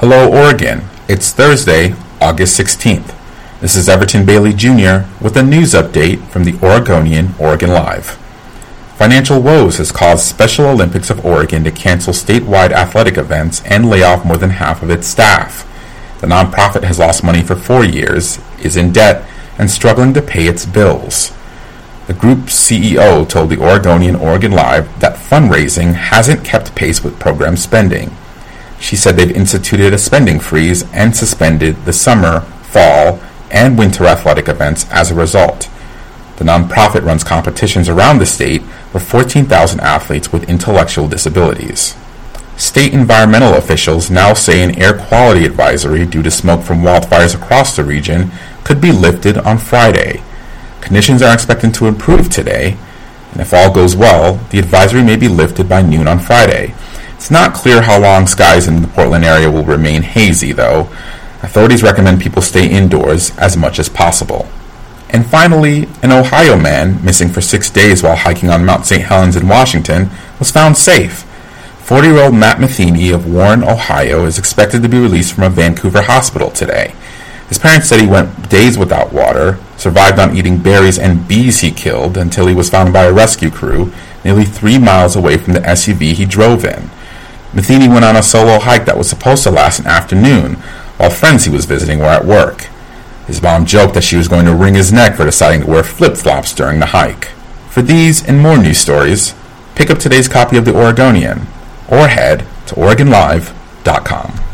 Hello, Oregon. It's Thursday, August 16th. This is Everton Bailey Jr. with a news update from the Oregonian Oregon Live. Financial woes has caused Special Olympics of Oregon to cancel statewide athletic events and lay off more than half of its staff. The nonprofit has lost money for four years, is in debt, and struggling to pay its bills. The group's CEO told the Oregonian Oregon Live that fundraising hasn't kept pace with program spending. She said they've instituted a spending freeze and suspended the summer, fall, and winter athletic events as a result. The nonprofit runs competitions around the state for 14,000 athletes with intellectual disabilities. State environmental officials now say an air quality advisory due to smoke from wildfires across the region could be lifted on Friday. Conditions are expected to improve today, and if all goes well, the advisory may be lifted by noon on Friday. It's not clear how long skies in the Portland area will remain hazy, though. Authorities recommend people stay indoors as much as possible. And finally, an Ohio man missing for six days while hiking on Mount St. Helens in Washington was found safe. 40 year old Matt Matheny of Warren, Ohio is expected to be released from a Vancouver hospital today. His parents said he went days without water, survived on eating berries and bees he killed until he was found by a rescue crew nearly three miles away from the SUV he drove in. Matheny went on a solo hike that was supposed to last an afternoon, while friends he was visiting were at work. His mom joked that she was going to wring his neck for deciding to wear flip-flops during the hike. For these and more news stories, pick up today's copy of The Oregonian, or head to OregonLive.com.